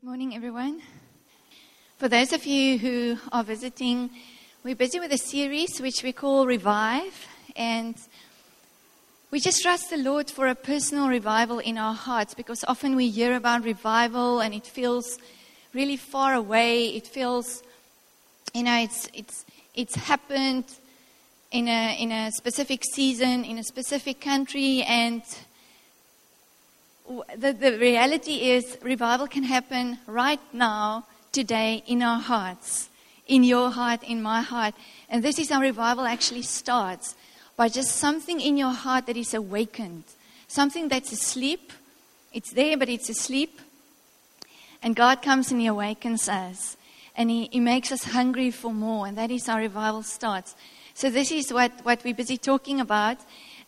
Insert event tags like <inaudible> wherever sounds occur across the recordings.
Good morning, everyone. For those of you who are visiting, we're busy with a series which we call Revive, and we just trust the Lord for a personal revival in our hearts because often we hear about revival and it feels really far away. It feels, you know, it's, it's, it's happened in a, in a specific season, in a specific country, and the, the reality is revival can happen right now, today, in our hearts, in your heart, in my heart. And this is how revival actually starts by just something in your heart that is awakened, something that's asleep. It's there, but it's asleep. And God comes and He awakens us. And he, he makes us hungry for more. And that is how revival starts. So, this is what, what we're busy talking about.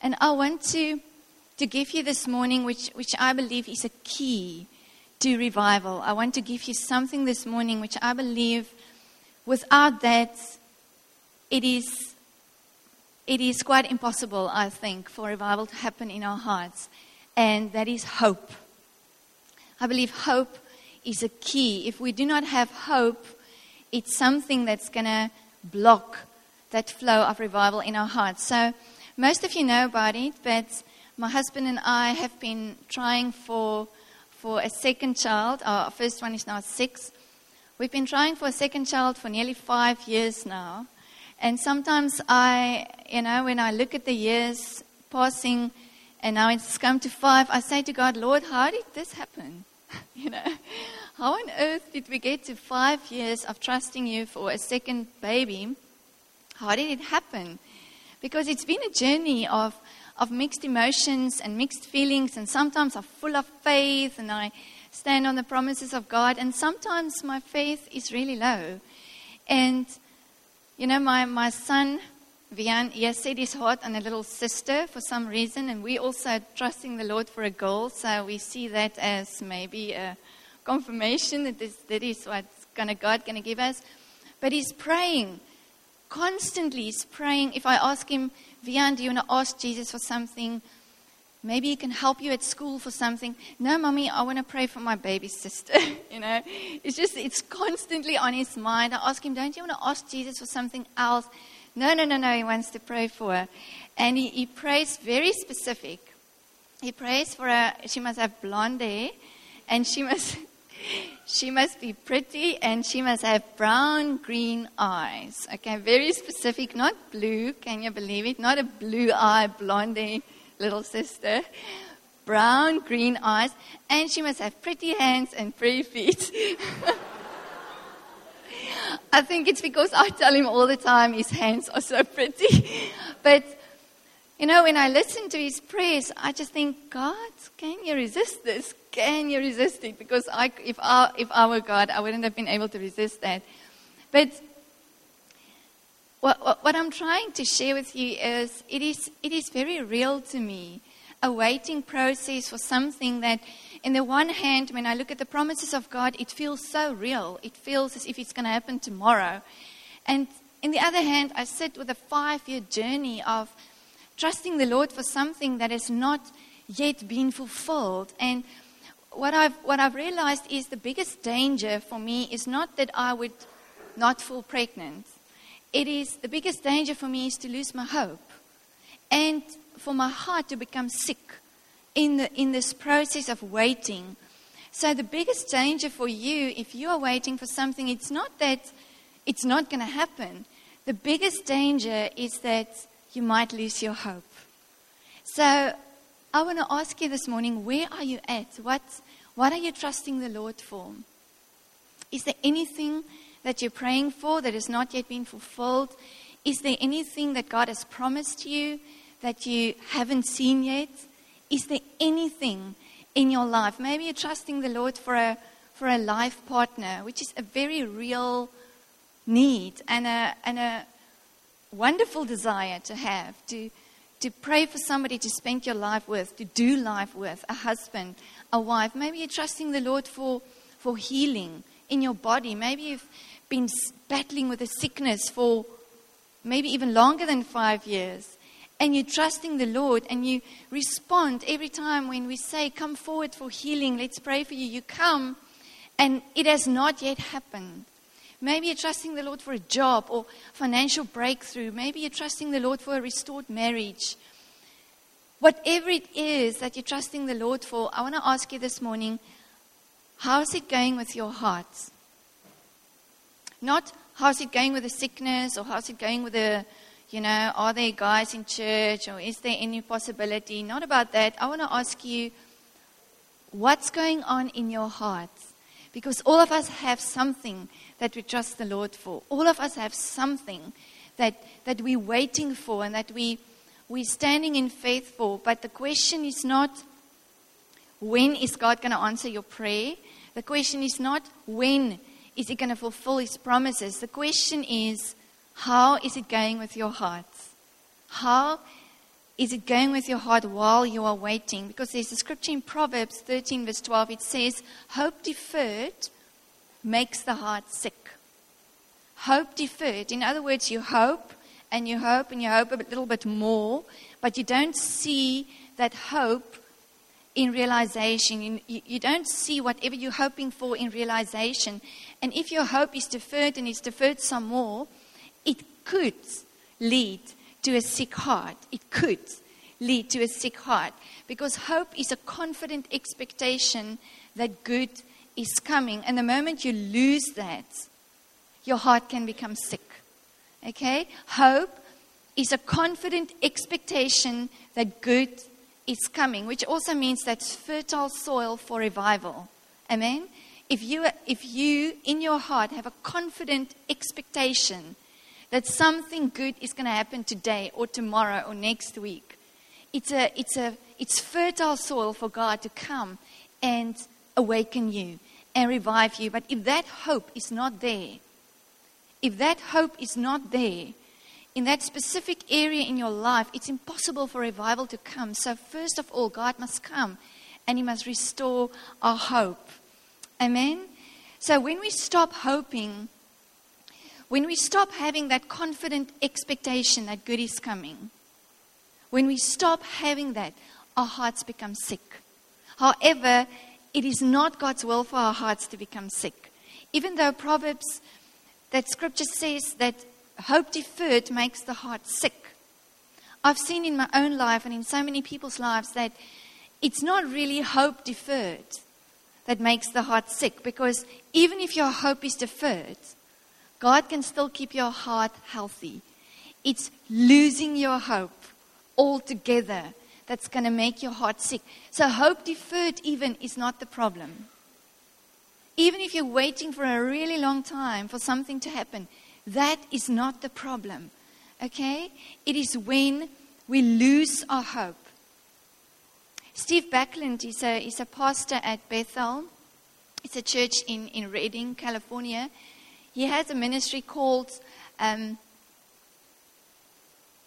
And I want to to give you this morning, which, which I believe is a key to revival. I want to give you something this morning which I believe without that, it is, it is quite impossible, I think, for revival to happen in our hearts. And that is hope. I believe hope is a key. If we do not have hope, it's something that's going to block that flow of revival in our hearts. So, most of you know about it, but my husband and I have been trying for, for a second child. Our first one is now six. We've been trying for a second child for nearly five years now. And sometimes I, you know, when I look at the years passing and now it's come to five, I say to God, Lord, how did this happen? <laughs> you know, how on earth did we get to five years of trusting you for a second baby? How did it happen? Because it's been a journey of of mixed emotions and mixed feelings, and sometimes I'm full of faith and I stand on the promises of God, and sometimes my faith is really low. And, you know, my, my son, Vian, he has set his heart on a little sister for some reason, and we also trusting the Lord for a girl, so we see that as maybe a confirmation that this, that is what gonna, God going to give us. But he's praying constantly. He's praying. If I ask him, Vian, do you want to ask Jesus for something? Maybe he can help you at school for something. No, mommy, I want to pray for my baby sister. <laughs> you know, it's just, it's constantly on his mind. I ask him, don't you want to ask Jesus for something else? No, no, no, no, he wants to pray for her. And he, he prays very specific. He prays for her, she must have blonde hair, and she must, she must be pretty and she must have brown green eyes. Okay, very specific, not blue, can you believe it? Not a blue eye, blondie eh, little sister. Brown green eyes, and she must have pretty hands and pretty feet. <laughs> I think it's because I tell him all the time his hands are so pretty. but you know, when I listen to his prayers, I just think, God, can you resist this? Can you resist it? Because I, if, I, if I were God, I wouldn't have been able to resist that. But what, what, what I'm trying to share with you is it, is it is very real to me, a waiting process for something that, in the one hand, when I look at the promises of God, it feels so real. It feels as if it's going to happen tomorrow. And in the other hand, I sit with a five year journey of trusting the Lord for something that has not yet been fulfilled. And what I've, what I've realized is the biggest danger for me is not that I would not fall pregnant. It is the biggest danger for me is to lose my hope and for my heart to become sick in, the, in this process of waiting. So, the biggest danger for you, if you are waiting for something, it's not that it's not going to happen. The biggest danger is that you might lose your hope. So I want to ask you this morning where are you at? What, what are you trusting the Lord for? Is there anything that you're praying for that has not yet been fulfilled? Is there anything that God has promised you that you haven't seen yet? Is there anything in your life? Maybe you're trusting the Lord for a, for a life partner, which is a very real need and a, and a wonderful desire to have, to, to pray for somebody to spend your life with, to do life with, a husband, a wife. Maybe you're trusting the Lord for, for healing in your body. Maybe you've been battling with a sickness for maybe even longer than five years. And you're trusting the Lord and you respond every time when we say, Come forward for healing, let's pray for you. You come and it has not yet happened. Maybe you're trusting the Lord for a job or financial breakthrough. Maybe you're trusting the Lord for a restored marriage. Whatever it is that you're trusting the Lord for, I want to ask you this morning how's it going with your heart? Not how's it going with the sickness or how's it going with the, you know, are there guys in church or is there any possibility? Not about that. I want to ask you what's going on in your heart? Because all of us have something that we trust the Lord for. All of us have something that, that we're waiting for and that we, we're standing in faith for. But the question is not when is God going to answer your prayer? The question is not when is He going to fulfill His promises. The question is how is it going with your heart? How is it going with your heart while you are waiting? Because there's a scripture in Proverbs 13, verse 12. It says, Hope deferred makes the heart sick. Hope deferred. In other words, you hope and you hope and you hope a little bit more, but you don't see that hope in realization. You, don't see whatever you're hoping for in realization. And if your hope is deferred and is deferred some more, it could lead to a sick heart. It could lead to a sick heart because hope is a confident expectation that good is coming. And the moment you lose that, your heart can become sick. Okay? Hope is a confident expectation that good is coming, which also means that's fertile soil for revival. Amen? If you, if you, in your heart, have a confident expectation that something good is going to happen today or tomorrow or next week, it's, a, it's, a, it's fertile soil for God to come and awaken you and revive you. But if that hope is not there, if that hope is not there, in that specific area in your life, it's impossible for revival to come. So, first of all, God must come and He must restore our hope. Amen? So, when we stop hoping, when we stop having that confident expectation that good is coming, when we stop having that, our hearts become sick. However, it is not God's will for our hearts to become sick. Even though Proverbs, that scripture says that hope deferred makes the heart sick. I've seen in my own life and in so many people's lives that it's not really hope deferred that makes the heart sick because even if your hope is deferred, God can still keep your heart healthy. It's losing your hope altogether that's going to make your heart sick. So, hope deferred, even, is not the problem. Even if you're waiting for a really long time for something to happen, that is not the problem. Okay? It is when we lose our hope. Steve Backlund is a, is a pastor at Bethel. It's a church in, in Redding, California. He has a ministry called um,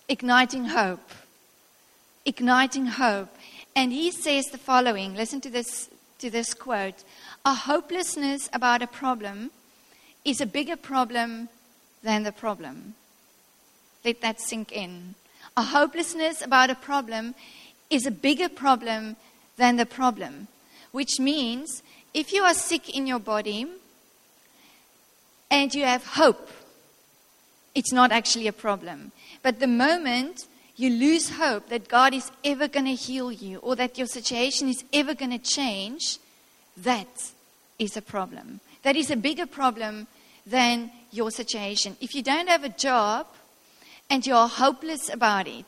Igniting Hope igniting hope. And he says the following listen to this, to this quote A hopelessness about a problem is a bigger problem than the problem. Let that sink in. A hopelessness about a problem is a bigger problem than the problem, which means if you are sick in your body and you have hope, it's not actually a problem. But the moment you lose hope that God is ever going to heal you or that your situation is ever going to change, that is a problem. That is a bigger problem than your situation. If you don't have a job and you're hopeless about it,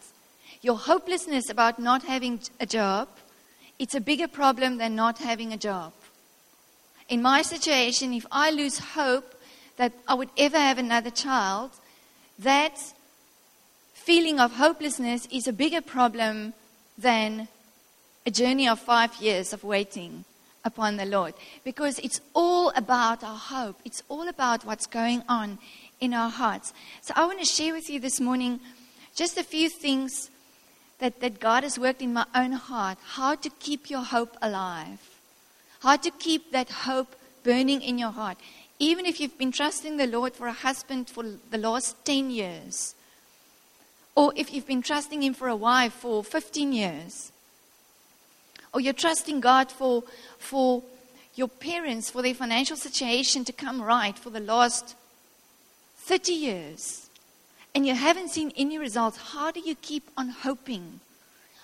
your hopelessness about not having a job, it's a bigger problem than not having a job. In my situation, if I lose hope that I would ever have another child, that feeling of hopelessness is a bigger problem than a journey of five years of waiting upon the Lord. Because it's all about our hope, it's all about what's going on in our hearts. So I want to share with you this morning just a few things that, that God has worked in my own heart how to keep your hope alive, how to keep that hope burning in your heart. Even if you've been trusting the Lord for a husband for the last 10 years, or if you've been trusting Him for a wife for 15 years, or you're trusting God for, for your parents for their financial situation to come right for the last 30 years and you haven't seen any results, how do you keep on hoping?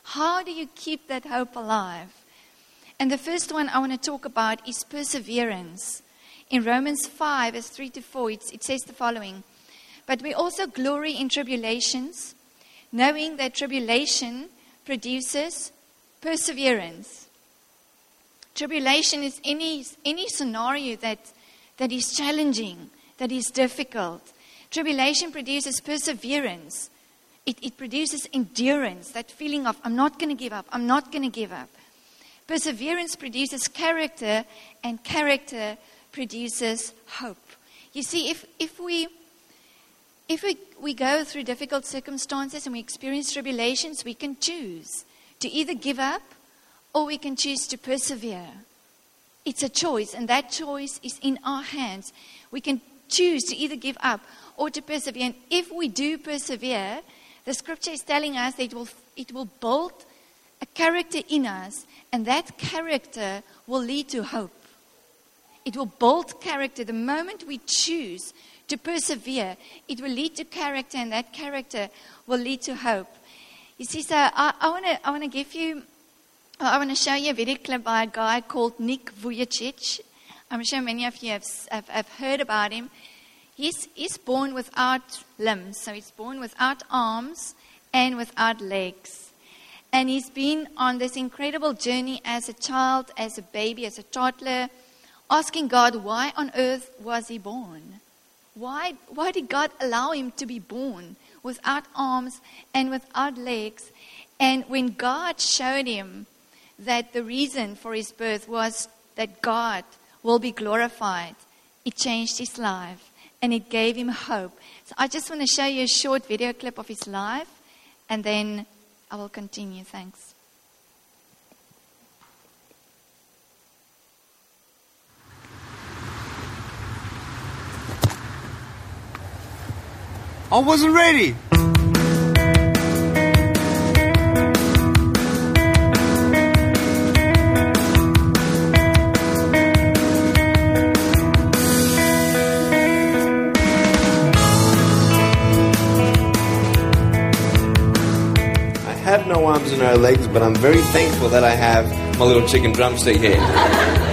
How do you keep that hope alive? And the first one I want to talk about is perseverance. In Romans 5, verse 3 to 4, it says the following But we also glory in tribulations, knowing that tribulation produces perseverance. Tribulation is any, any scenario that, that is challenging, that is difficult. Tribulation produces perseverance. It, it produces endurance, that feeling of, I'm not going to give up, I'm not going to give up. Perseverance produces character, and character produces hope. You see, if, if we if we, we go through difficult circumstances and we experience tribulations, we can choose to either give up or we can choose to persevere. It's a choice, and that choice is in our hands. We can choose to either give up or to persevere. And if we do persevere, the scripture is telling us that it will, it will build a character in us, and that character will lead to hope. It will build character. The moment we choose to persevere, it will lead to character, and that character will lead to hope. You see, so I, I want to give you I want to show you a video clip by a guy called Nick Vujicic. I'm sure many of you have, have, have, heard about him. He's, he's born without limbs, so he's born without arms and without legs. And he's been on this incredible journey as a child, as a baby, as a toddler, asking God, why on earth was he born? Why, why did God allow him to be born without arms and without legs? And when God showed him that the reason for his birth was that God will be glorified. It changed his life and it gave him hope. So I just want to show you a short video clip of his life and then I will continue. Thanks. I wasn't ready. I have no arms and no legs, but I'm very thankful that I have my little chicken drumstick here.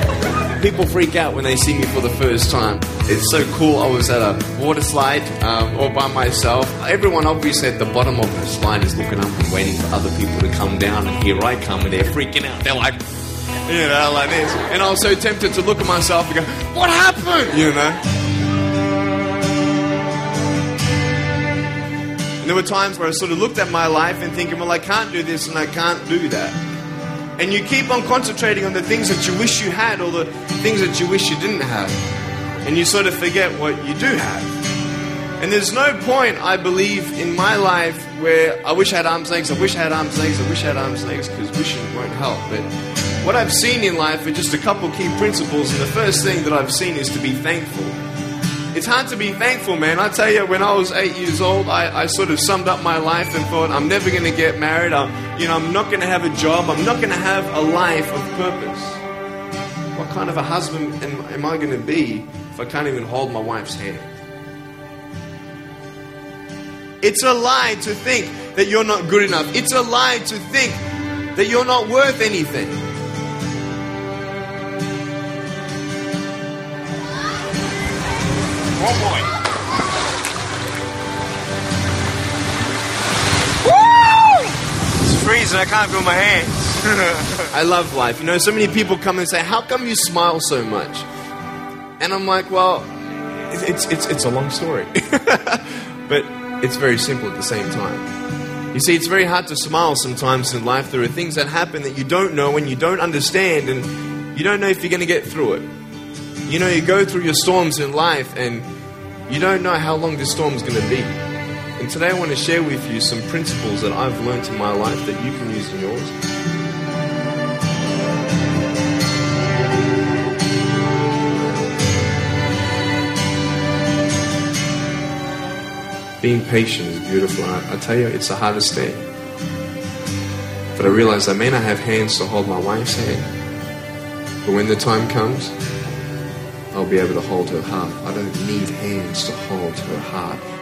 People freak out when they see me for the first time. It's so cool. I was at a water slide um, all by myself. Everyone, obviously, at the bottom of the slide is looking up and waiting for other people to come down. And here I come, and they're freaking out. They're like, you know, like this. And I was so tempted to look at myself and go, What happened? You know? And there were times where I sort of looked at my life and thinking, well, I can't do this and I can't do that. And you keep on concentrating on the things that you wish you had or the things that you wish you didn't have. And you sort of forget what you do have. And there's no point, I believe, in my life where I wish I had arms legs, I wish I had arms legs, I wish I had arms legs, because wishing won't help. But what I've seen in life are just a couple key principles. And the first thing that I've seen is to be thankful. It's hard to be thankful, man. I tell you, when I was eight years old, I, I sort of summed up my life and thought, I'm never going to get married. I'm, you know, I'm not going to have a job. I'm not going to have a life of purpose. What kind of a husband am, am I going to be if I can't even hold my wife's hand? It's a lie to think that you're not good enough. It's a lie to think that you're not worth anything. Oh, One point. Freezing. I can't feel my hands. <laughs> I love life. You know, so many people come and say, "How come you smile so much?" And I'm like, "Well, it's it's it's a long story, <laughs> but it's very simple at the same time." You see, it's very hard to smile sometimes in life. There are things that happen that you don't know and you don't understand, and you don't know if you're going to get through it. You know, you go through your storms in life and you don't know how long this storm is going to be. And today I want to share with you some principles that I've learned in my life that you can use in yours. Being patient is beautiful. I, I tell you, it's the hardest thing. But I realize I may not have hands to hold my wife's hand, But when the time comes, I'll be able to hold her heart. I don't need hands to hold her heart.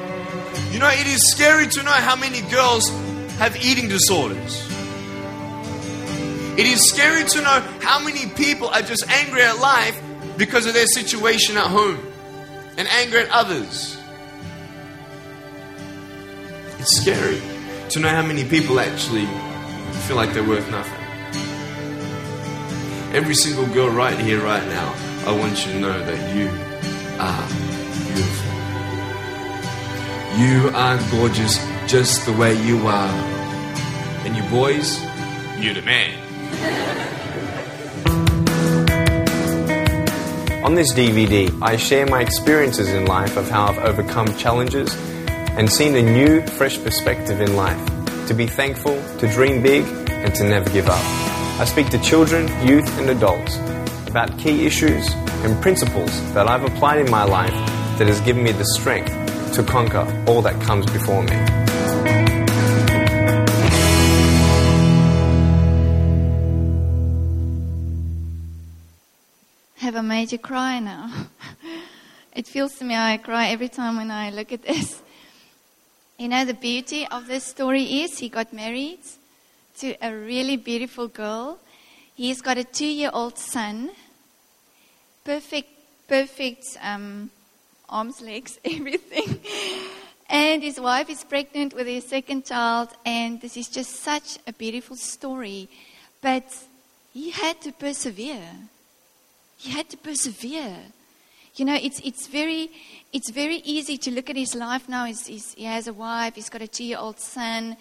You know, it is scary to know how many girls have eating disorders. It is scary to know how many people are just angry at life because of their situation at home and angry at others. It's scary to know how many people actually feel like they're worth nothing. Every single girl right here, right now, I want you to know that you are beautiful. You are gorgeous just the way you are. And you boys, you're the man. On this DVD, I share my experiences in life of how I've overcome challenges and seen a new, fresh perspective in life. To be thankful, to dream big, and to never give up. I speak to children, youth, and adults about key issues and principles that I've applied in my life that has given me the strength to conquer all that comes before me. Have I made you cry now? <laughs> it feels to me I cry every time when I look at this. You know, the beauty of this story is he got married to a really beautiful girl. He's got a two year old son. Perfect, perfect um, arms, legs, <laughs> everything. and his wife is pregnant with his second child. And this is just such a beautiful story. But he had to persevere. He had to persevere. You know, it's, it's, very, it's very easy to look at his life now. He's, he's, he has a wife, he's got a two year old son.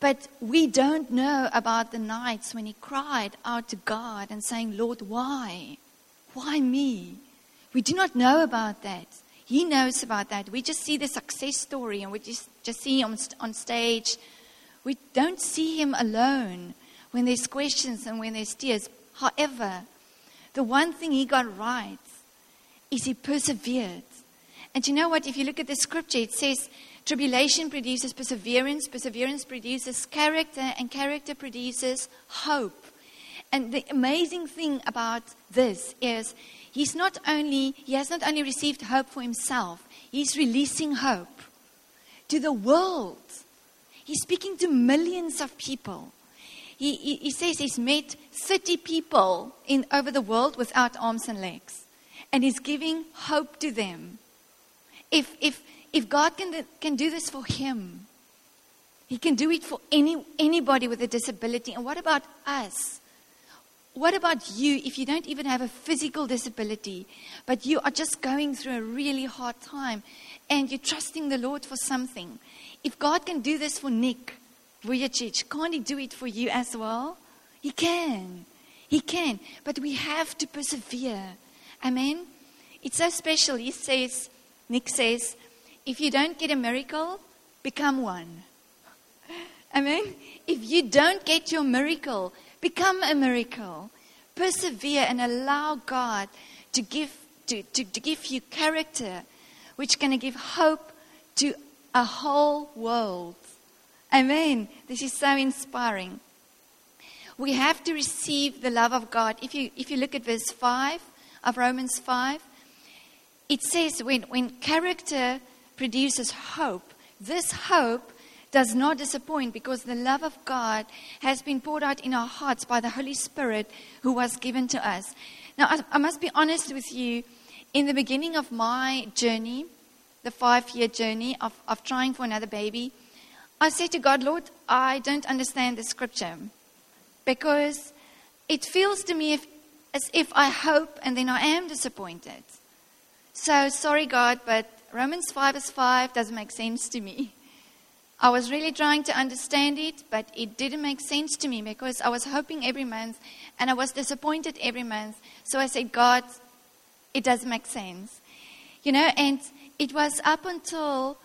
But we don't know about the nights when he cried out to God and saying, Lord, why? Why me? We do not know about that. He knows about that. We just see the success story and we just, just see him on stage. We don't see him alone when there's questions and when there's tears. However, the one thing he got right is he persevered. And you know what? If you look at the scripture, it says tribulation produces perseverance, perseverance produces character, and character produces hope. And the amazing thing about this is he's not only he has not only received hope for himself, he's releasing hope to the world. He's speaking to millions of people. He, he, he says he's met 30 people in, over the world without arms and legs. And he's giving hope to them. If, if, if God can, can do this for him, he can do it for any, anybody with a disability. And what about us? What about you if you don't even have a physical disability, but you are just going through a really hard time and you're trusting the Lord for something? If God can do this for Nick, Vujicic, can't He do it for you as well? He can. He can. But we have to persevere. Amen. It's so special. He says, Nick says, if you don't get a miracle, become one. <laughs> Amen. If you don't get your miracle, become a miracle. Persevere and allow God to give, to, to, to give you character, which to give hope to a whole world. Amen. This is so inspiring. We have to receive the love of God. If you, if you look at verse 5 of Romans 5, it says when, when character produces hope, this hope does not disappoint because the love of God has been poured out in our hearts by the Holy Spirit who was given to us. Now, I, must be honest with you. In the beginning of my journey, the five year journey of, of trying for another baby, I said to God, Lord, I don't understand the scripture because it feels to me if, as if I hope and then I am disappointed. So, sorry, God, but Romans 5 is 5 doesn't make sense to me. I was really trying to understand it, but it didn't make sense to me because I was hoping every month and I was disappointed every month. So I said, God, it doesn't make sense. You know, and it was up until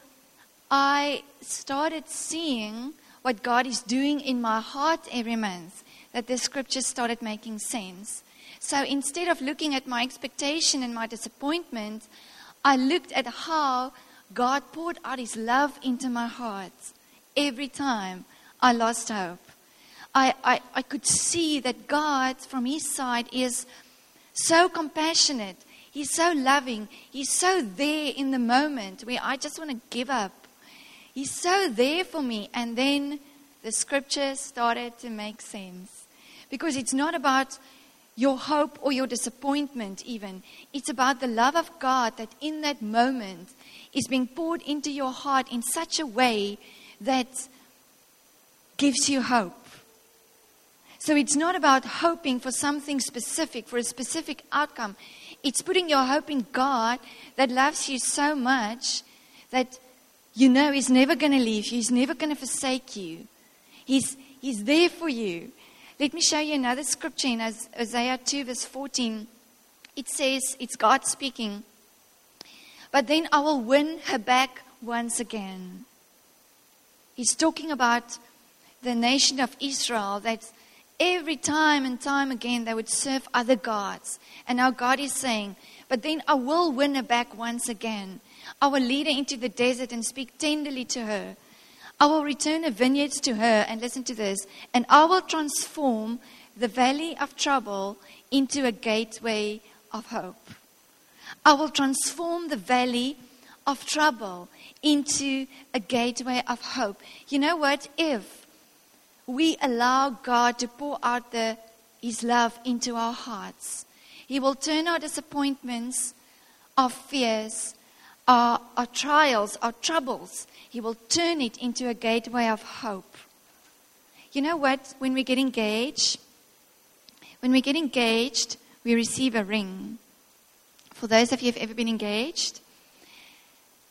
I started seeing what God is doing in my heart every month, that the scriptures started making sense. So instead of looking at my expectation and my disappointment, I looked at how God poured out His love into my heart every time I lost hope. I, I, I could see that God, from His side, is so compassionate. He's so loving. He's so there in the moment where I just want to give up. He's so there for me. And then the scripture started to make sense. Because it's not about your hope or your disappointment, even. It's about the love of God that in that moment is being poured into your heart in such a way that gives you hope. So it's not about hoping for something specific, for a specific outcome. It's putting your hope in God that loves you so much that you know He's never going to leave you, He's never going to forsake you. He's, he's there for you. Let me show you another scripture in Isaiah 2, verse 14. It says, it's God speaking. But then I will win her back once again. He's talking about the nation of Israel that every time and time again they would serve other gods. And now God is saying, But then I will win her back once again. I will lead her into the desert and speak tenderly to her. I will return her vineyards to her, and listen to this, and I will transform the valley of trouble into a gateway of hope. I will transform the valley of trouble into a gateway of hope. You know what? If we allow God to pour out the, His love into our hearts, He will turn our disappointments, our fears, our, our trials, our troubles, He will turn it into a gateway of hope. You know what? When we get engaged, when we get engaged, we receive a ring. For those of you who've ever been engaged,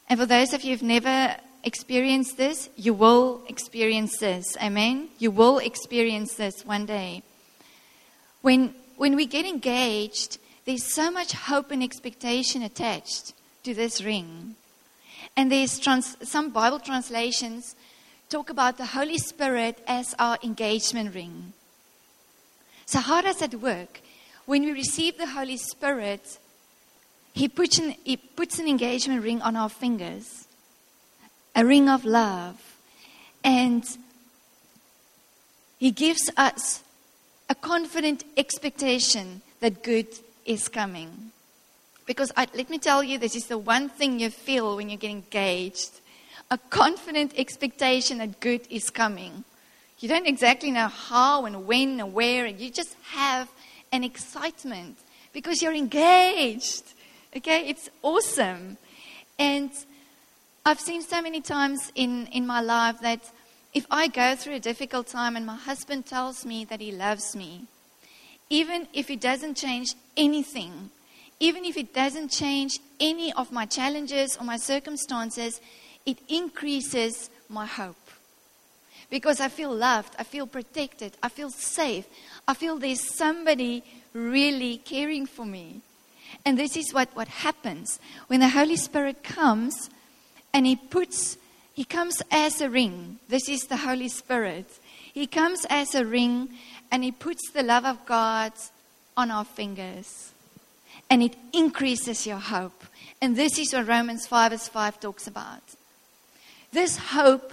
and for those of you who've never experienced this, you will experience this. Amen? You will experience this one day. When, when we get engaged, there's so much hope and expectation attached to this ring. And there's trans- some Bible translations talk about the Holy Spirit as our engagement ring. So, how does that work? When we receive the Holy Spirit, he puts, an, he puts an engagement ring on our fingers, a ring of love. And He gives us a confident expectation that good is coming. Because I, let me tell you, this is the one thing you feel when you get engaged a confident expectation that good is coming. You don't exactly know how and when and where, and you just have an excitement because you're engaged. Okay, it's awesome. And I've seen so many times in, in my life that if I go through a difficult time and my husband tells me that he loves me, even if he doesn't change anything, even if it doesn't change any of my challenges or my circumstances, it increases my hope. Because I feel loved, I feel protected, I feel safe, I feel there's somebody really caring for me. And this is what, what happens when the Holy Spirit comes and He puts, He comes as a ring. This is the Holy Spirit. He comes as a ring and He puts the love of God on our fingers and it increases your hope. And this is what Romans 5 verse 5 talks about. This hope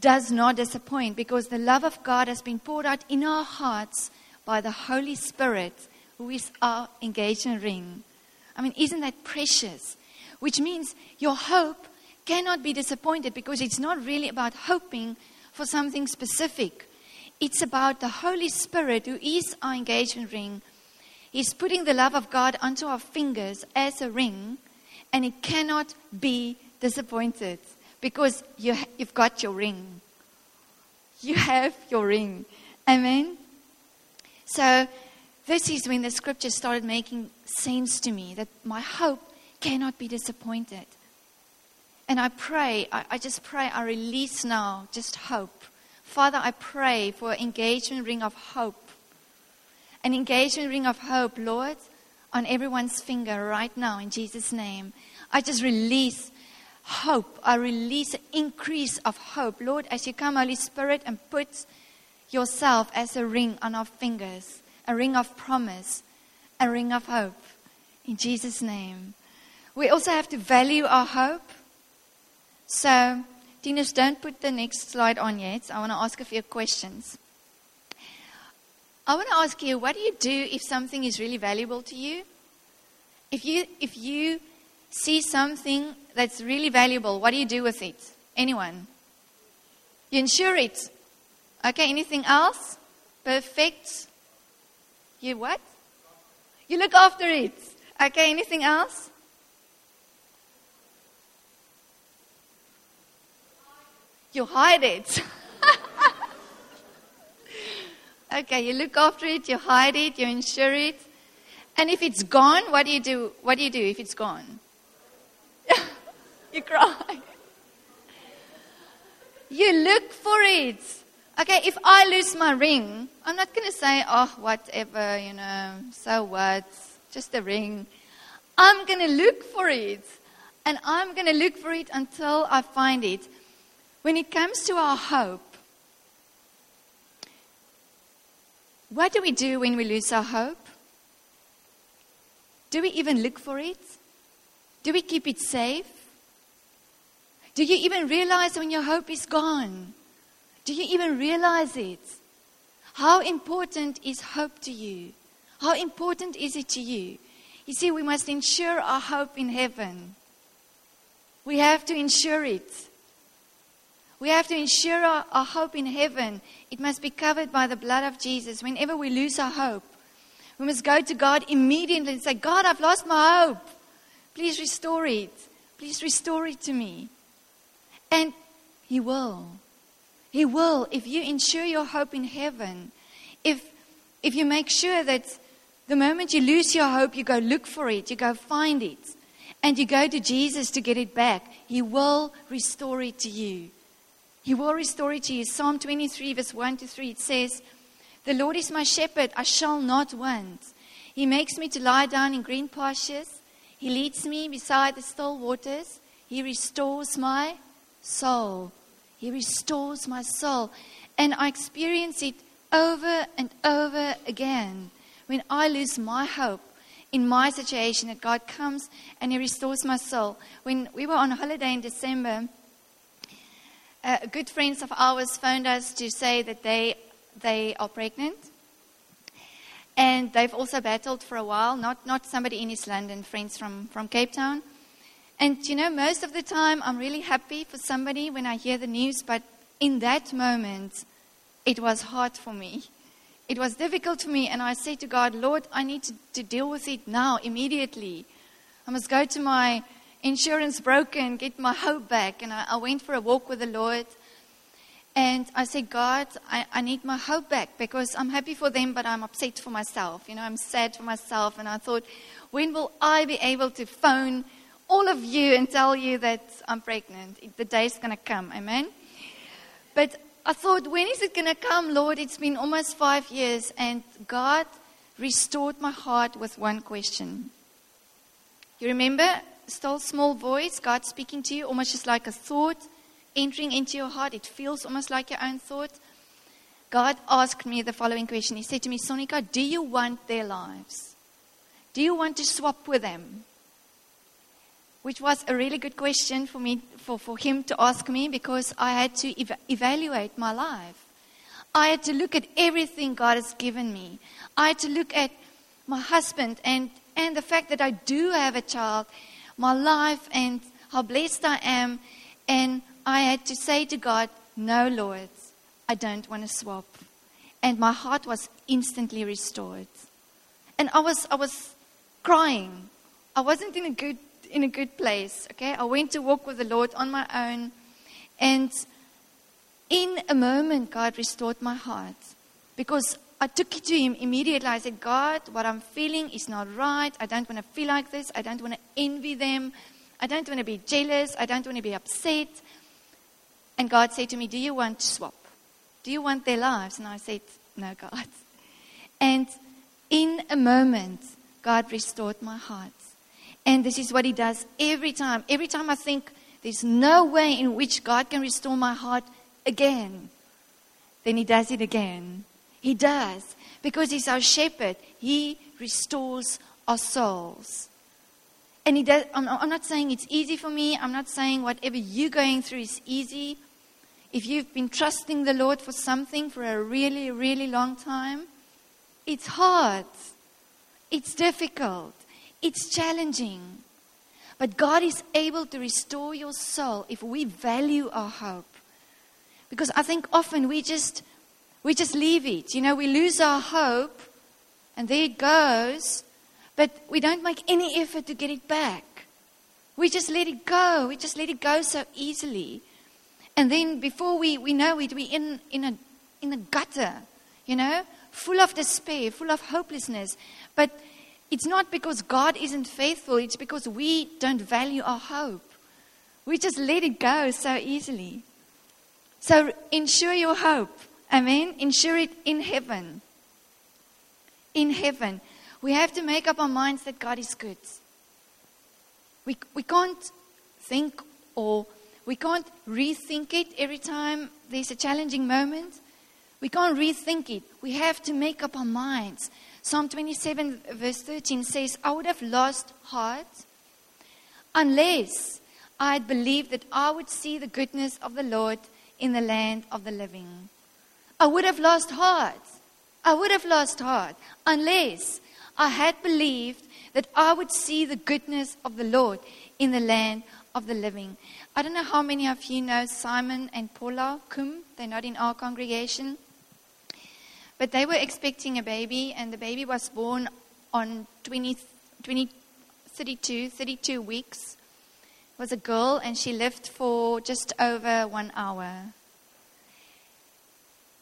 does not disappoint because the love of God has been poured out in our hearts by the Holy Spirit, who is our engagement ring. I mean, isn't that precious? Which means your hope cannot be disappointed because it's not really about hoping for something specific. It's about the Holy Spirit, who is our engagement ring, He's putting the love of God onto our fingers as a ring, and it cannot be disappointed because you, you've got your ring. You have your ring. Amen? So, this is when the scripture started making sense to me that my hope cannot be disappointed. And I pray, I, I just pray, I release now just hope. Father, I pray for engagement ring of hope an engagement ring of hope, Lord, on everyone's finger right now in Jesus' name. I just release hope. I release an increase of hope. Lord, as you come, Holy Spirit, and put yourself as a ring on our fingers, a ring of promise, a ring of hope. In Jesus' name. We also have to value our hope. So, Dinesh, don't put the next slide on yet. I want to ask a few questions. I want to ask you, what do you do if something is really valuable to you? If you, if you see something that's really valuable, what do you do with it? Anyone? You insure it. Okay, anything else? Perfect. You what? You look after it. Okay, anything else? You hide it. <laughs> okay, you look after it, you hide it, you insure it. And if it's gone, what do you do? What do you do if it's gone? <laughs> you cry. You look for it. Okay, if I lose my ring, I'm not going to say, oh, whatever, you know, so what, just a ring. I'm going to look for it. And I'm going to look for it until I find it. When it comes to our hope, what do we do when we lose our hope? Do we even look for it? Do we keep it safe? Do you even realize when your hope is gone? Do you even realize it? How important is hope to you? How important is it to you? You see, we must ensure our hope in heaven. We have to ensure it. We have to ensure our, our, hope in heaven. It must be covered by the blood of Jesus. Whenever we lose our hope, we must go to God immediately and say, God, I've lost my hope. Please restore it. Please restore it to me. And He will. He will if you ensure your hope in heaven. If, if you make sure that the moment you lose your hope, you go look for it, you go find it, and you go to Jesus to get it back, He will restore it to you. He will restore it to you. Psalm 23, verse 1 to 3, it says, The Lord is my shepherd, I shall not want. He makes me to lie down in green pastures. He leads me beside the still waters. He restores my soul. He restores my soul. And I experience it over and over again. When I lose my hope in my situation, that God comes and He restores my soul. When we were on holiday in December, uh, good friends of ours phoned us to say that they, they are pregnant. And they've also battled for a while, not, not somebody in East London, friends from, from Cape Town. And you know, most of the time I'm really happy for somebody when I hear the news, but in that moment, it was hard for me. It was difficult for me, and I said to God, Lord, I need to, to deal with it now, immediately. I must go to my insurance broken, get my hope back. And I, I, went for a walk with the Lord. And I said, God, I, I need my hope back because I'm happy for them, but I'm upset for myself. You know, I'm sad for myself. And I thought, when will I be able to phone all of you and tell you that I'm pregnant? The day's going to come. Amen? But I thought, when is it going to come, Lord? It's been almost five years. And God restored my heart with one question. You remember small voice, God speaking to you, almost just like a thought entering into your heart. It feels almost like your own thought. God asked me the following question. He said to me, Sonika, do you want their lives? Do you want to swap with them? Which was a really good question for me, for, for him to ask me because I had to ev- evaluate my life. I had to look at everything God has given me. I had to look at my husband and, and the fact that I do have a child my life and how blessed I am. And I had to say to God, No, Lord, I don't want to swap. And my heart was instantly restored. And I was, I was crying. I wasn't in a good in a good place. Okay, I went to walk with the Lord on my own, and in a moment, God restored my heart because I took it to him immediately. I said, God, what I'm feeling is not right. I don't want to feel like this. I don't want to envy them. I don't want to be jealous. I don't want to be upset. And God said to me, Do you want to swap? Do you want their lives? And I said, No, God. And in a moment, God restored my heart. And this is what He does every time. Every time I think there's no way in which God can restore my heart again, then He does it again. He does. Because He's our shepherd, He restores our souls. And he does, I'm, I'm not saying it's easy for me. I'm not saying whatever you're going through is easy. If you've been trusting the Lord for something for a really, really long time, It's hard. It's difficult. It's challenging. But God is able to restore your soul if we value our hope. Because I think often we just we just leave it. You know, we lose our hope and there it goes, but we don't make any effort to get it back. We just let it go. We just let it go so easily. And then before we, we know it, we're in, in, a, in a gutter, you know, full of despair, full of hopelessness. But it's not because God isn't faithful, it's because we don't value our hope. We just let it go so easily. So ensure your hope. Amen. Ensure it in heaven. In heaven. We have to make up our minds that God is good. We, we can't think or we can't rethink it every time there's a challenging moment. We can't rethink it. We have to make up our minds. Psalm 27, verse 13 says, I would have lost heart unless I had believed that I would see the goodness of the Lord in the land of the living. I would have lost heart. I would have lost heart unless I had believed that I would see the goodness of the Lord in the land of the living. I don't know how many of you know Simon and Paula Kum. They're not in our congregation. But they were expecting a baby, and the baby was born on 20, 20 32, 32 weeks. It was a girl, and she lived for just over one hour.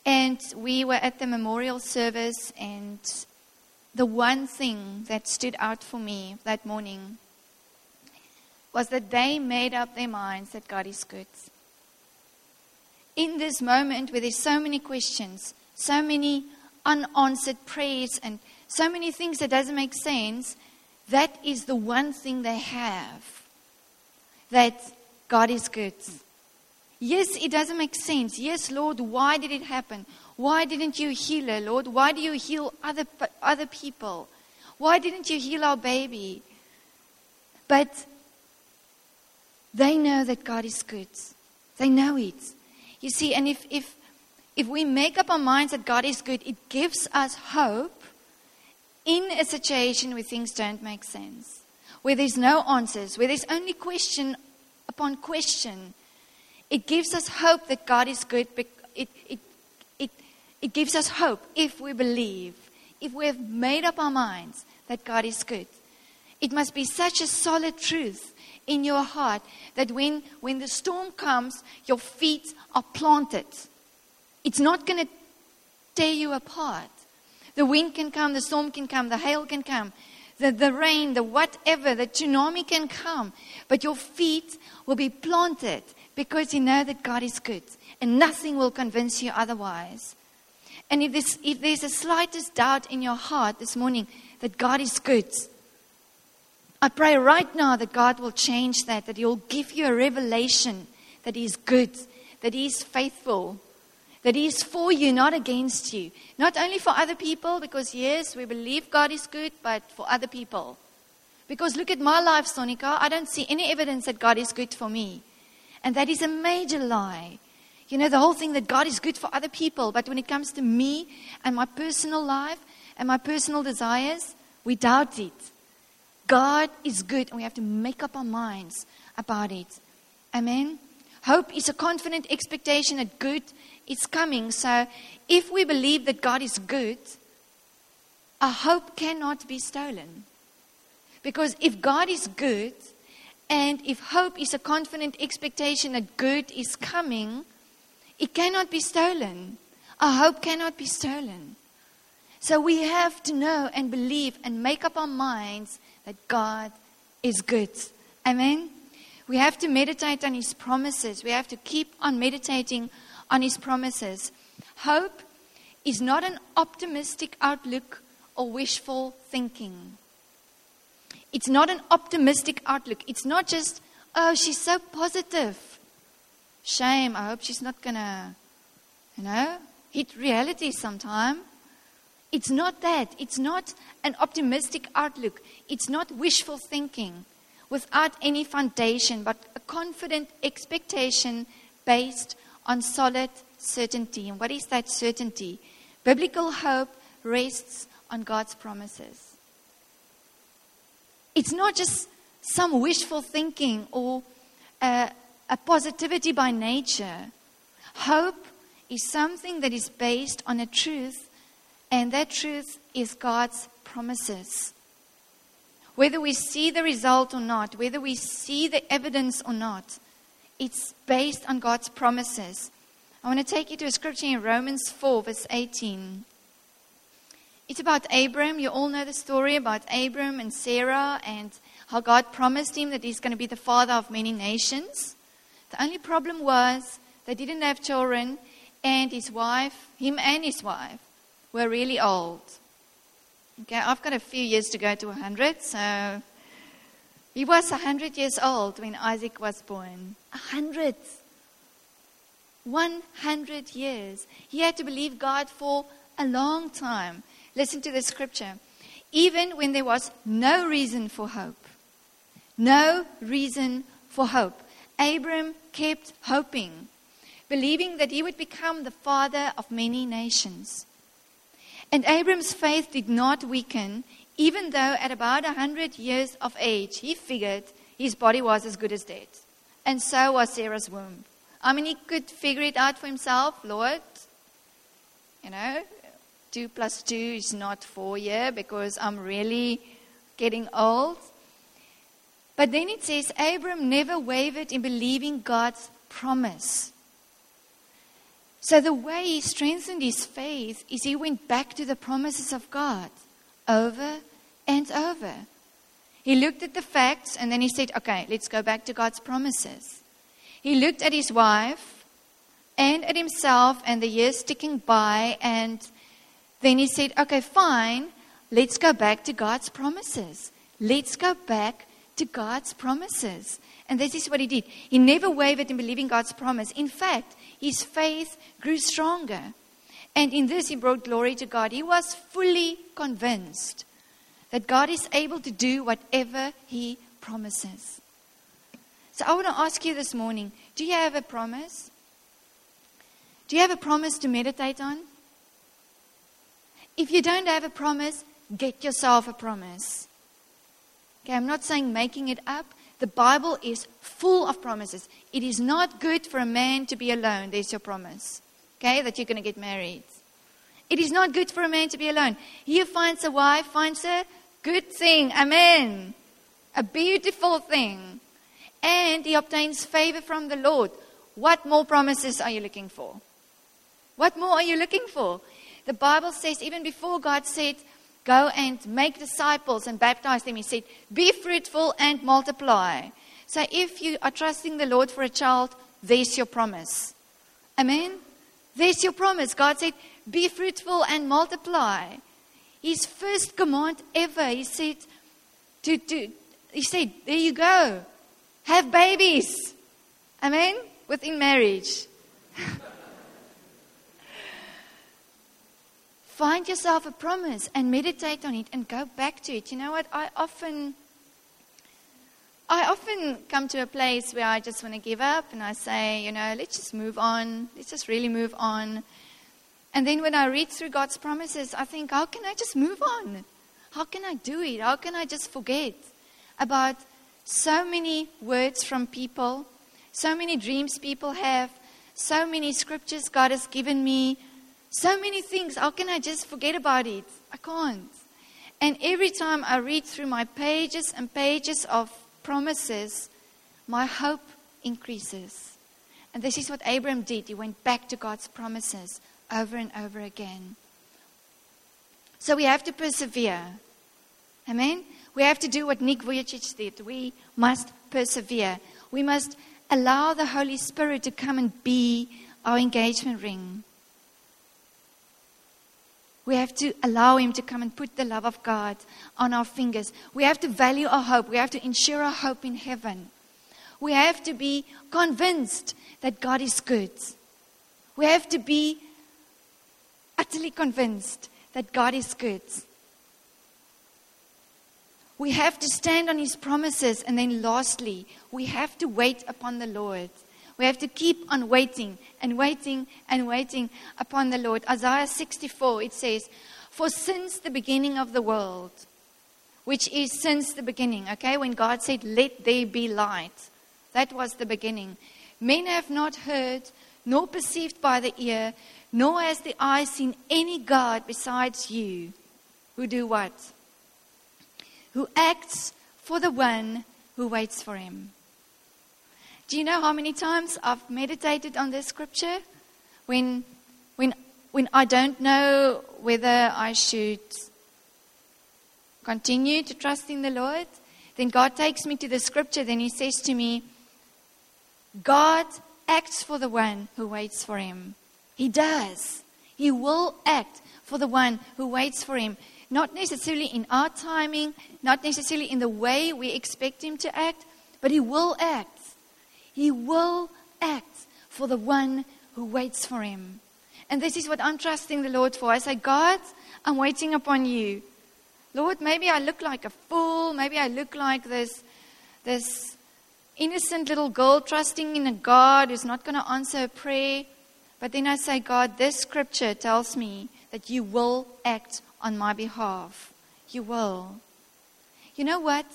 And we were at the memorial service, and the one thing that stood out for me that morning was that they made up their minds that God is good. In this moment where there's so many questions, so many unanswered prayers, and so many things that doesn't make sense, that is the one thing they have that God is good. Yes, it doesn't make sense. Yes, Lord, why did it happen? Why didn't you heal her, Lord? Why do you heal other, other people? Why didn't you heal our baby? But they know that God is good. They know it. You see, and if, if, if we make up our minds that God is good, it gives us hope in a situation where things don't make sense, where there's no answers, where there's only question upon question. It gives us hope that God is good. It, it, it, it gives us hope if we believe, if we have made up our minds that God is good. It must be such a solid truth in your heart that when, when the storm comes, your feet are planted. It's not going to tear you apart. The wind can come, the storm can come, the hail can come, the, the rain, the whatever, the tsunami can come, but your feet will be planted because you know that God is good and nothing will convince you otherwise. And if there's, if there's the slightest doubt in your heart this morning that God is good, I pray right now that God will change that, that He will give you a revelation that He is good, that He is faithful, that He is for you, not against you. Not only for other people, because yes, we believe God is good, but for other people. Because look at my life, Sonika. I don't see any evidence that God is good for me. And that is a major lie. You know, the whole thing that God is good for other people, but when it comes to me and my personal life and my personal desires, we doubt it. God is good, and we have to make up our minds about it. Amen. Hope is a confident expectation that good is coming. So, if we believe that God is good, our hope cannot be stolen. Because if God is good, and if hope is a confident expectation that good is coming, it cannot be stolen. Our hope cannot be stolen. So we have to know and believe and make up our minds that God is good. Amen. We have to meditate on His promises. We have to keep on meditating on His promises. Hope is not an optimistic outlook or wishful thinking. It's not an optimistic outlook. It's not just, oh, she's so positive. Shame. I hope she's not going to, you know, hit reality sometime. It's not that. It's not an optimistic outlook. It's not wishful thinking without any foundation, but a confident expectation based on solid certainty. And what is that certainty? Biblical hope rests on God's promises. It's not just some wishful thinking or a, a positivity by nature. Hope is something that is based on a truth, and that truth is God's promises. Whether we see the result or not, whether we see the evidence or not, it's based on God's promises. I want to take you to a scripture in Romans 4, verse 18. It's about Abram. You all know the story about Abram and Sarah and how God promised him that he's going to be the father of many nations. The only problem was they didn't have children, and his wife, him and his wife, were really old. Okay, I've got a few years to go to 100, so he was 100 years old when Isaac was born. 100. 100 years. He had to believe God for a long time. Listen to the scripture. Even when there was no reason for hope, no reason for hope, Abram kept hoping, believing that he would become the father of many nations. And Abram's faith did not weaken, even though at about a 100 years of age, he figured his body was as good as dead. And so was Sarah's womb. I mean, he could figure it out for himself, Lord. You know, two plus two is not four year because I'm really getting old. But then it says Abram never wavered in believing God's promise. So the way he strengthened his faith is he went back to the promises of God over and over. He looked at the facts and then he said, okay, let's go back to God's promises. He looked at his wife and at himself and the years ticking by, and then he said, okay, fine, let's go back to God's promises. Let's go back to God's promises. And this is what he did. He never wavered in believing God's promise. In fact, his faith grew stronger. And in this, he brought glory to God. He was fully convinced that God is able to do whatever he promises. So I want to ask you this morning do you have a promise? Do you have a promise to meditate on? If you don't have a promise, get yourself a promise. Okay, I'm not saying making it up. The Bible is full of promises. It is not good for a man to be alone. There's your promise. Okay, that you're going to get married. It is not good for a man to be alone. He who finds a wife finds a good thing. Amen. A beautiful thing. And he obtains favor from the Lord. What more promises are you looking for? What more are you looking for? The Bible says, even before God said, Go and make disciples and baptize them. He said, Be fruitful and multiply. So if you are trusting the Lord for a child, there's your promise. Amen? There's your promise. God said, Be fruitful and multiply. His first command ever, he said, to, to, he said, There you go. Have babies. Amen? Within marriage. <laughs> Find yourself a promise and meditate on it and go back to it. You know what? I often I often come to a place where I just want to give up and I say, you know, let's just move on. Let's just really move on. And then when I read through God's promises, I think, how can I just move on? How can I do it? How can I just forget about so many words from people, so many dreams people have, so many scriptures God has given me, so many things. How can I just forget about it? I can't. And every time I read through my pages and pages of promises, my hope increases. And this is what Abram did. He went back to God's promises over and over again. So we have to persevere. Amen? We have to do what Nick Vujicic did. We must persevere. We must allow the Holy Spirit to come and be our engagement ring. We have to allow Him to come and put the love of God on our fingers. We have to value our hope. We have to ensure our hope in heaven. We have to be convinced that God is good. We have to be utterly convinced that God is good. We have to stand on His promises. And then, lastly, we have to wait upon the Lord. We have to keep on waiting and waiting and waiting upon the Lord. Isaiah 64, it says, For since the beginning of the world, which is since the beginning, okay, when God said, Let there be light, that was the beginning. Men have not heard, nor perceived by the ear, nor has the eye seen any God besides you who do what? Who acts for the one who waits for him. Do you know how many times I've meditated on this scripture? When, when, when I don't know whether I should continue to trust in the Lord, then God takes me to the scripture, then He says to me, God acts for the one who waits for Him. He does. He will act for the one who waits for Him. Not necessarily in our timing, not necessarily in the way we expect Him to act, but He will act. He will act for the one who waits for him. And this is what I'm trusting the Lord for. I say, God, I'm waiting upon you. Lord, maybe I look like a fool. Maybe I look like this, this innocent little girl trusting in a God who's not going to answer a prayer. But then I say, God, this scripture tells me that you will act on my behalf. You will. You know what?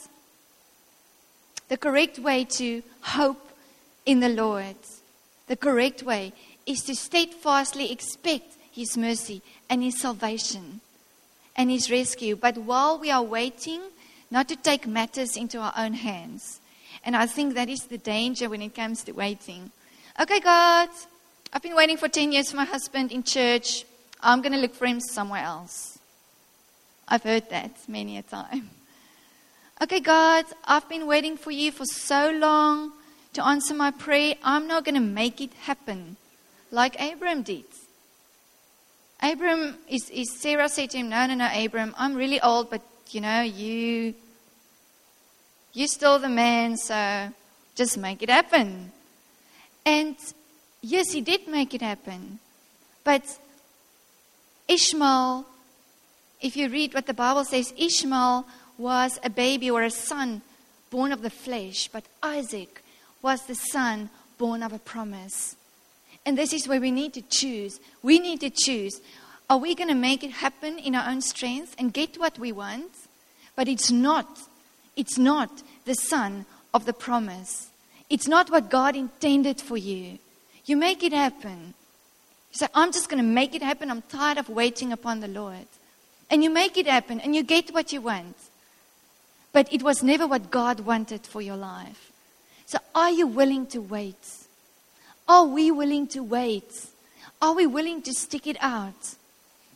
The correct way to hope in the Lord. The correct way is to steadfastly expect His mercy and His salvation and His rescue. But while we are waiting, not to take matters into our own hands. And I think that is the danger when it comes to waiting. Okay, God, I've been waiting for 10 years for my husband in church. I'm going to look for him somewhere else. I've heard that many a time. Okay, God, I've been waiting for you for so long to answer my prayer. I'm not going to make it happen like Abram did. Abram is, is Sarah said to him, No, no, no, Abram, I'm really old, but you know, you you're still the man, so just make it happen. And yes, he did make it happen. But Ishmael, if you read what the Bible says, Ishmael was a baby or a son born of the flesh, but Isaac was the son born of a promise. And this is where we need to choose. We need to choose. Are we going to make it happen in our own strength and get what we want? But it's not. It's not the son of the promise. It's not what God intended for you. You make it happen. You say, I'm just going to make it happen. I'm tired of waiting upon the Lord. And you make it happen and you get what you want. But it was never what God wanted for your life. So, are you willing to wait? Are we willing to wait? Are we willing to stick it out?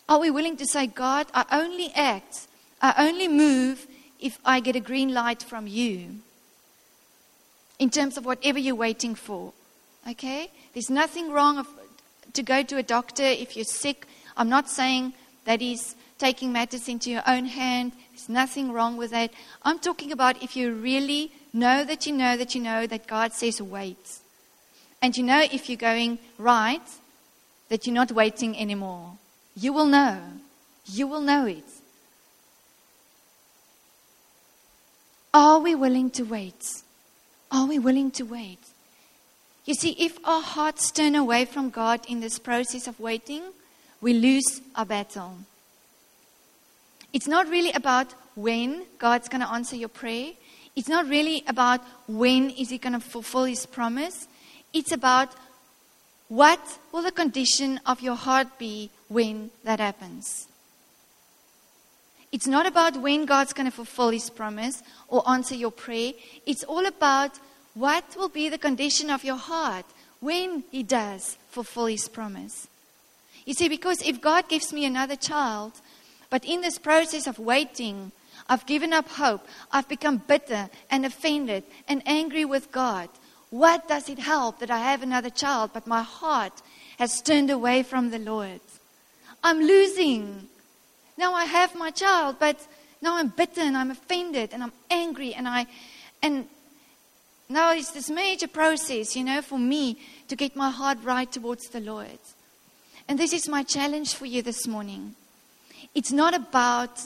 Are we willing to say, God, I only act, I only move if I get a green light from you in terms of whatever you're waiting for? Okay? There's nothing wrong of, to go to a doctor if you're sick. I'm not saying that is taking matters into your own hand. There's nothing wrong with that. I'm talking about if you're really know that you know that you know that God says wait. And you know if you're going right, that you're not waiting anymore. You will know. You will know it. Are we willing to wait? Are we willing to wait? You see, if our hearts turn away from God in this process of waiting, we lose our battle. It's not really about when God's going to answer your prayer. It's not really about when is he going to fulfill his promise. It's about what will the condition of your heart be when that happens. It's not about when God's going to fulfill his promise or answer your prayer. It's all about what will be the condition of your heart when he does fulfill his promise. You see, because if God gives me another child, but in this process of waiting, I've given up hope. I've become bitter and offended and angry with God. What does it help that I have another child, but my heart has turned away from the Lord? I'm losing. Now I have my child, but now I'm bitter and I'm offended and I'm angry and I and now it's this major process, you know, for me to get my heart right towards the Lord. And this is my challenge for you this morning. It's not about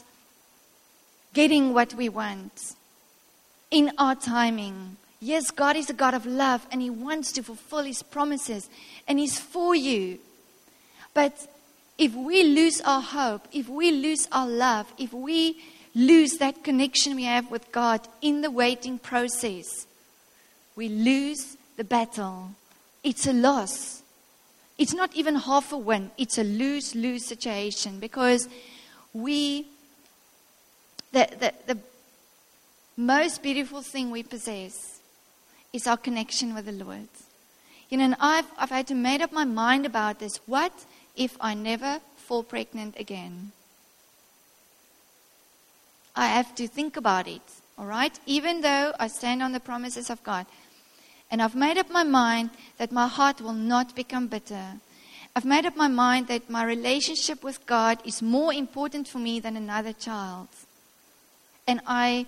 getting what we want in our timing. Yes, God is a God of love and He wants to fulfill His promises and He's for you. But if we lose our hope, if we lose our love, if we lose that connection we have with God in the waiting process, we lose the battle. It's a loss. It's not even half a win, it's a lose lose situation because we, the, the, the most beautiful thing we possess is our connection with the Lord. You know, and I've, I've had to make up my mind about this. What if I never fall pregnant again? I have to think about it, all right? Even though I stand on the promises of God. And I've made up my mind that my heart will not become bitter. I've made up my mind that my relationship with God is more important for me than another child. And I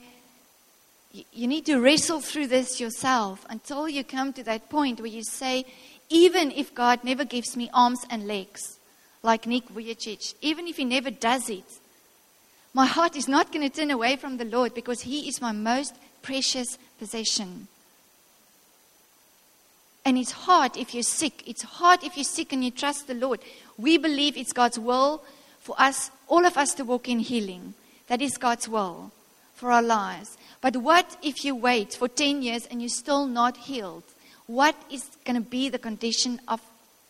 you need to wrestle through this yourself until you come to that point where you say, even if God never gives me arms and legs, like Nick Vujicic, even if he never does it, my heart is not going to turn away from the Lord because he is my most precious possession. And it's hard if you're sick. It's hard if you're sick and you trust the Lord. We believe it's God's will for us, all of us, to walk in healing. That is God's will for our lives. But what if you wait for 10 years and you're still not healed? What is going to be the condition of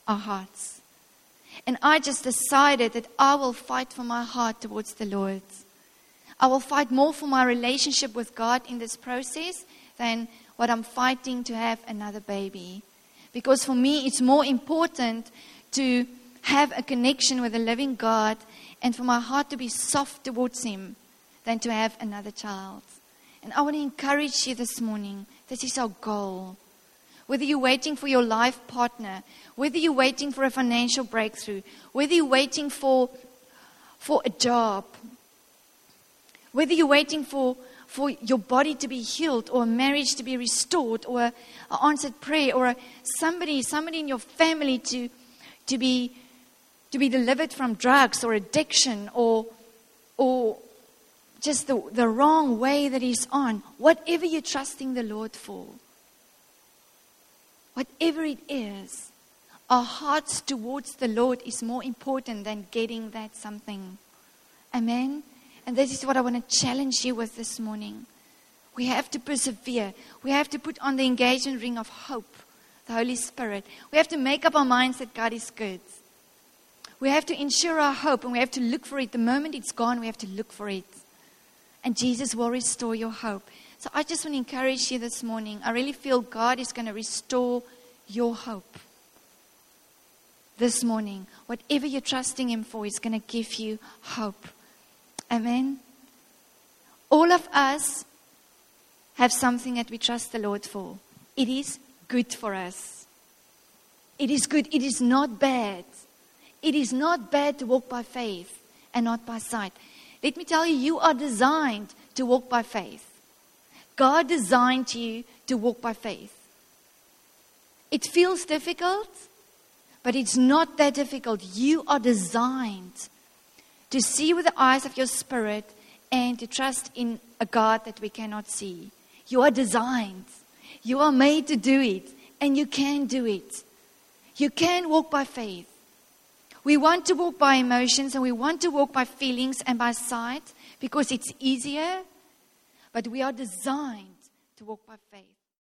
our hearts? And I just decided that I will fight for my heart towards the Lord. I will fight more for my relationship with God in this process than what I'm fighting to have another baby. Because for me, it's more important to have a connection with the living God and for my heart to be soft towards Him than to have another child. And I want to encourage you this morning. This is our goal. Whether you're waiting for your life partner, whether you're waiting for a financial breakthrough, whether you're waiting for, for a job, whether you're waiting for, for your body to be healed or a marriage to be restored or an answered prayer or a, somebody, somebody in your family to, to, be, to be delivered from drugs or addiction or, or just the, the wrong way that he's on, whatever you're trusting the Lord for, whatever it is, our hearts towards the Lord is more important than getting that something. Amen? And this is what I want to challenge you with this morning. We have to persevere. We have to put on the engagement ring of hope, the Holy Spirit. We have to make up our minds that God is good. We have to ensure our hope and we have to look for it. The moment it's gone, we have to look for it and Jesus will restore your hope. So I just want to encourage you this morning. I really feel God is going to restore your hope. This morning, whatever you're trusting Him for is going to give you hope. Amen. All of us have something that we trust the Lord for. It is good for us. It is good. It is not bad. It is not bad to walk by faith and not by sight. Let me tell you, you are designed to walk by faith. God designed you to walk by faith. It feels difficult, but it's not that difficult. You are designed to see with the eyes of your spirit and to trust in a God that we cannot see. You are designed. You are made to do it, and you can do it. You can walk by faith. We want to walk by emotions and we want to walk by feelings and by sight because it's easier, but we are designed to walk by faith.